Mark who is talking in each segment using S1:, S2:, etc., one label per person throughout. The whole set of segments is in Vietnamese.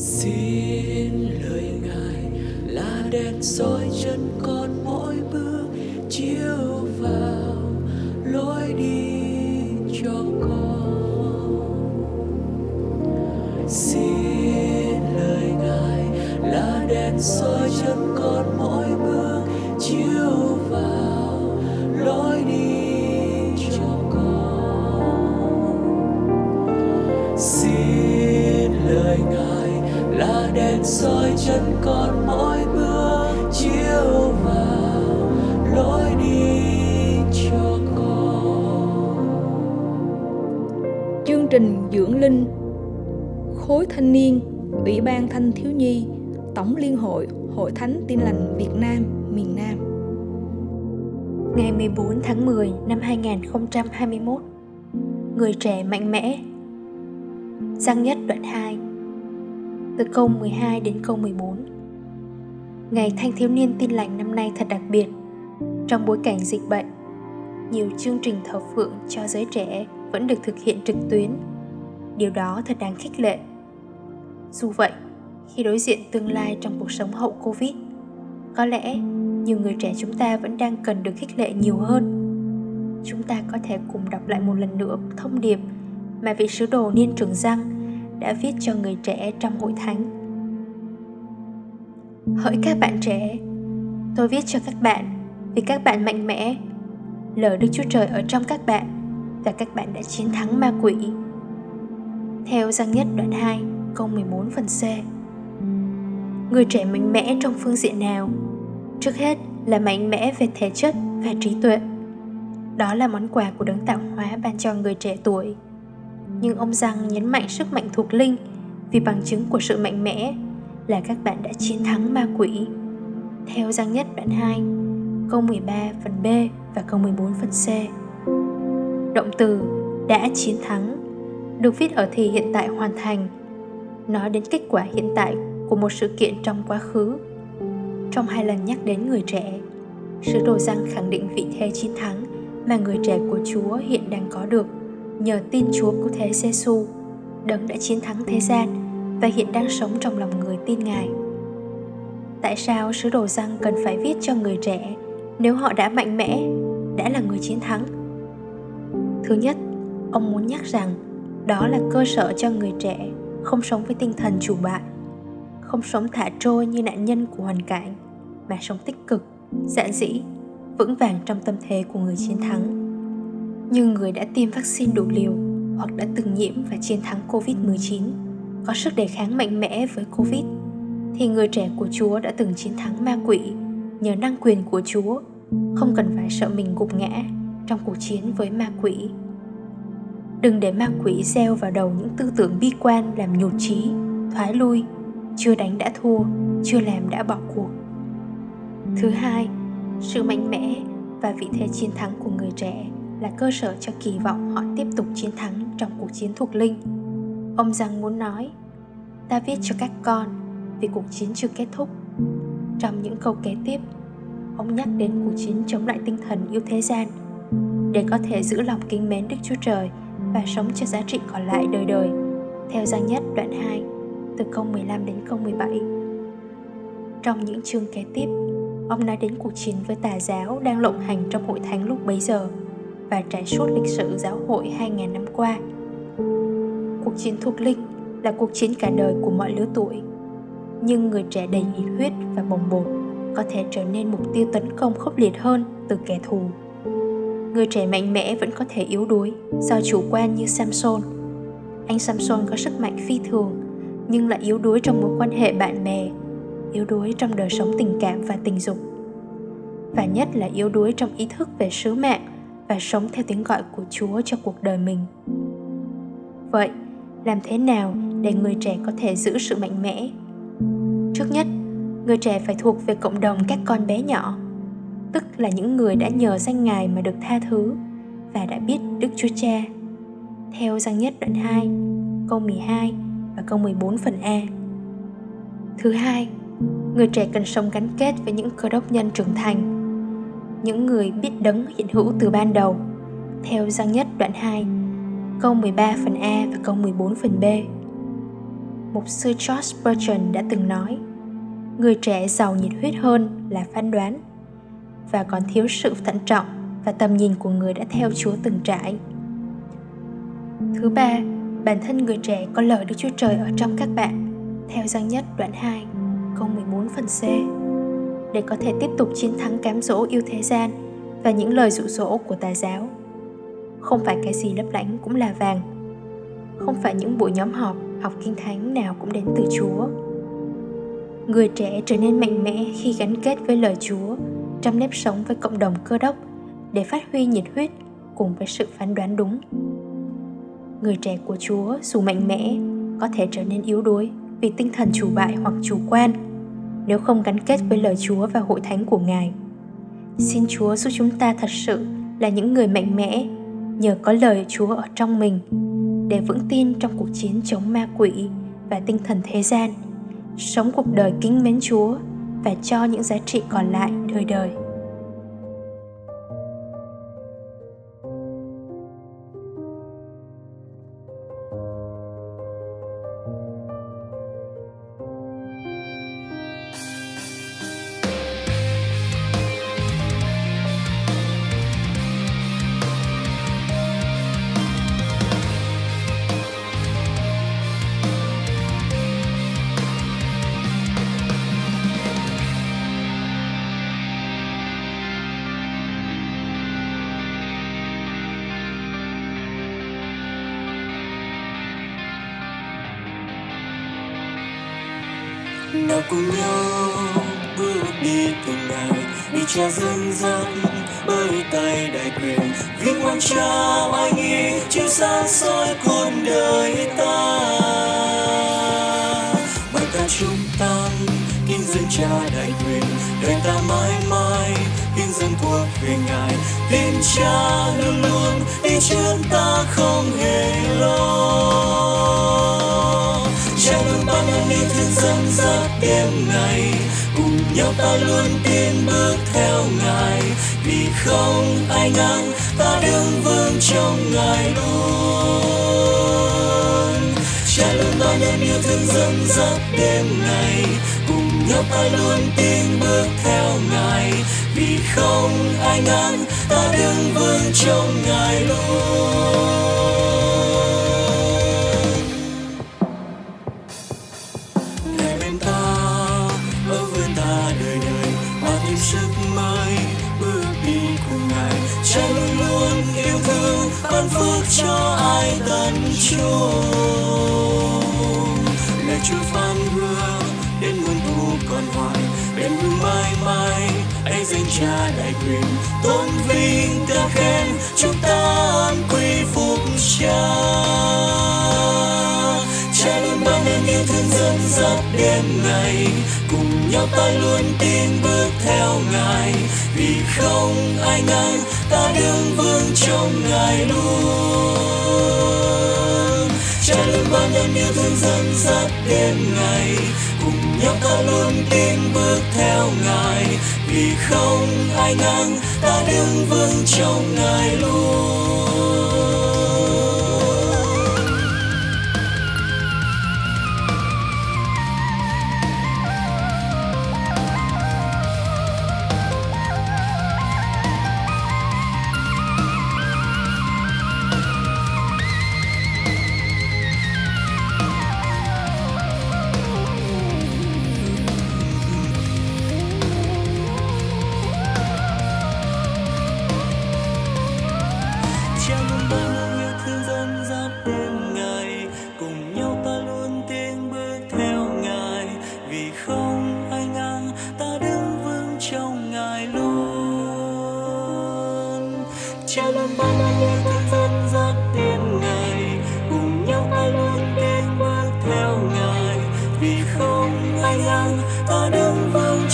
S1: xin lời ngài là đèn soi chân con mỗi bước chiếu vào lối đi cho con. Xin lời ngài là đèn soi chân con mỗi bước chiếu vào lối đi chân con mỗi bước chiếu vào lối đi cho con.
S2: Chương trình dưỡng linh khối thanh niên ủy ban thanh thiếu nhi tổng liên hội hội thánh tin lành việt nam miền nam.
S3: Ngày 14 tháng 10 năm 2021 Người trẻ mạnh mẽ. Giăng nhất đoạn 2 từ câu 12 đến câu 14 Ngày thanh thiếu niên tin lành năm nay thật đặc biệt. Trong bối cảnh dịch bệnh Nhiều chương trình thờ phượng cho giới trẻ vẫn được thực hiện trực tuyến. Điều đó thật đáng khích lệ. Dù vậy, khi đối diện tương lai trong cuộc sống hậu Covid Có lẽ nhiều người trẻ chúng ta vẫn đang cần được khích lệ nhiều hơn. Chúng ta có thể cùng đọc lại một lần nữa thông điệp mà vị sứ đồ niên trường răng đã viết cho người trẻ trong hội thánh. Hỡi các bạn trẻ, tôi viết cho các bạn vì các bạn mạnh mẽ lời đức chúa trời ở trong các bạn và các bạn đã chiến thắng ma quỷ. Theo Giăng nhất đoạn 2 câu 14 phần C. Người trẻ mạnh mẽ trong phương diện nào? Trước hết là mạnh mẽ về thể chất và trí tuệ. Đó là món quà của đấng tạo hóa ban cho người trẻ tuổi nhưng ông Giang nhấn mạnh sức mạnh thuộc linh, vì bằng chứng của sự mạnh mẽ là các bạn đã chiến thắng ma quỷ. Theo Giang nhất đoạn 2 câu 13 phần B và câu 14 phần C. Động từ đã chiến thắng được viết ở thì hiện tại hoàn thành. Nói đến kết quả hiện tại của một sự kiện trong quá khứ. Trong hai lần nhắc đến người trẻ, sứ đồ răng khẳng định vị thế chiến thắng mà người trẻ của chúa hiện đang có được nhờ tin chúa cứu thế giê xu đấng đã chiến thắng thế gian và hiện đang sống trong lòng người tin ngài. Tại sao sứ đồ răng cần phải viết cho người trẻ nếu họ đã mạnh mẽ, đã là người chiến thắng? Thứ nhất, ông muốn nhắc rằng đó là cơ sở cho người trẻ không sống với tinh thần chủ bại, không sống thả trôi như nạn nhân của hoàn cảnh, mà sống tích cực, giản dĩ vững vàng trong tâm thế của người chiến thắng như người đã tiêm vaccine đủ liều hoặc đã từng nhiễm và chiến thắng Covid-19, có sức đề kháng mạnh mẽ với Covid, thì người trẻ của Chúa đã từng chiến thắng ma quỷ nhờ năng quyền của Chúa, không cần phải sợ mình gục ngã trong cuộc chiến với ma quỷ. Đừng để ma quỷ gieo vào đầu những tư tưởng bi quan làm nhụt chí, thoái lui chưa đánh đã thua chưa làm đã bỏ cuộc thứ hai sự mạnh mẽ và vị thế chiến thắng của người trẻ là cơ sở cho kỳ vọng họ tiếp tục chiến thắng trong cuộc chiến thuộc linh ông rằng muốn nói ta viết cho các con vì cuộc chiến chưa kết thúc trong những câu kế tiếp ông nhắc đến cuộc chiến chống lại tinh thần yêu thế gian để có thể giữ lòng kính mến Đức Chúa Trời và sống cho giá trị còn lại đời đời. Theo Giang nhất đoạn 2 từ câu 15 đến câu 17. Trong những chương kế tiếp, ông nói đến cuộc chiến với tà giáo đang lộng hành trong hội thánh lúc bấy giờ và trải suốt lịch sử giáo hội 2.000 năm qua. Cuộc chiến thuộc linh là cuộc chiến cả đời của mọi lứa tuổi, nhưng người trẻ đầy nhiệt huyết và bồng bột có thể trở nên mục tiêu tấn công khốc liệt hơn từ kẻ thù. Người trẻ mạnh mẽ vẫn có thể yếu đuối do chủ quan như Samson. Anh Samson có sức mạnh phi thường nhưng lại yếu đuối trong mối quan hệ bạn bè yếu đuối trong đời sống tình cảm và tình dục và nhất là yếu đuối trong ý thức về sứ mạng và sống theo tiếng gọi của chúa cho cuộc đời mình vậy làm thế nào để người trẻ có thể giữ sự mạnh mẽ trước nhất người trẻ phải thuộc về cộng đồng các con bé nhỏ tức là những người đã nhờ danh ngài mà được tha thứ và đã biết Đức Chúa Cha. Theo Giăng nhất đoạn 2, câu 12 và câu 14 phần A. Thứ hai, người trẻ cần sống gắn kết với những cơ đốc nhân trưởng thành, những người biết đấng hiện hữu từ ban đầu, theo Giăng nhất đoạn 2, câu 13 phần A và câu 14 phần B. Mục sư George Spurgeon đã từng nói Người trẻ giàu nhiệt huyết hơn là phán đoán Và còn thiếu sự thận trọng và tầm nhìn của người đã theo Chúa từng trải. Thứ ba, bản thân người trẻ có lời Đức Chúa Trời ở trong các bạn, theo Giăng nhất đoạn 2, câu 14 phần C, để có thể tiếp tục chiến thắng cám dỗ yêu thế gian và những lời dụ dỗ của tà giáo. Không phải cái gì lấp lánh cũng là vàng. Không phải những buổi nhóm họp, học kinh thánh nào cũng đến từ Chúa. Người trẻ trở nên mạnh mẽ khi gắn kết với lời Chúa trong nếp sống với cộng đồng cơ đốc để phát huy nhiệt huyết cùng với sự phán đoán đúng. Người trẻ của Chúa dù mạnh mẽ có thể trở nên yếu đuối vì tinh thần chủ bại hoặc chủ quan nếu không gắn kết với lời Chúa và hội thánh của Ngài. Xin Chúa giúp chúng ta thật sự là những người mạnh mẽ nhờ có lời Chúa ở trong mình để vững tin trong cuộc chiến chống ma quỷ và tinh thần thế gian, sống cuộc đời kính mến Chúa và cho những giá trị còn lại đời đời.
S1: Cùng nhau bước đi từng ngày đi cha dân gian bởi tay đại quyền. Vinh quang trao anh ý, chiếu sáng soi cuộc đời ta. Bài ca chúng ta kinh dân cha đại quyền. Đời ta mãi mãi kinh dân cuộc về ngài. Tin cha luôn luôn đi trước ta không hề ta luôn tin bước theo ngài. Vì không ai ngăn, ta đứng vững trong ngài luôn. Cha luôn bao nhân yêu thương dẫn dắt đêm ngày, cùng nhau ta luôn tin bước theo ngài. Vì không ai ngăn, ta đứng vững trong ngài luôn. Sự may bước đi của ngài, chân luôn yêu thương ban phước cho ai tận chung lời chúa phán hứa đến muôn thu còn hoài bền vững mãi mãi anh danh cha đại quyền tôn vinh ca khen. Chúc đêm ngày. Cùng nhau ta luôn tin bước theo ngài. Vì không ai ngăn ta đứng vững trong ngài luôn. Cha luôn ban nhân yêu thương dẫn dắt đêm ngày. Cùng nhau ta luôn tin bước theo ngài. Vì không ai ngăn ta đứng vững trong ngài luôn.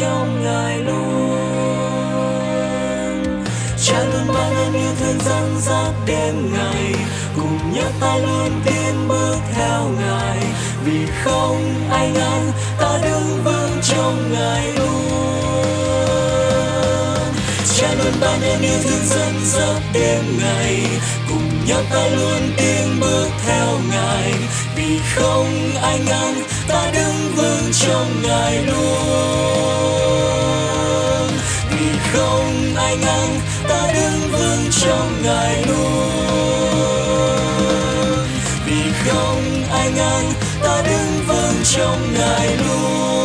S1: Trong Ngài luôn, Cha luôn ban ơn như thương dẫn dắt đêm ngày cùng nhau ta luôn tiến bước theo ngài. Vì không ai ngăn ta đứng vững trong ngài luôn. Cha luôn ban ơn yêu thương dẫn dắt đêm ngày cùng nhau ta luôn tiến bước theo ngài. Vì không ai ngăn ta đứng vững trong ngài luôn. Vì không ai ngăn, ta đứng vững trong ngài luôn. Vì không ai ngăn, ta đứng vững trong ngài luôn.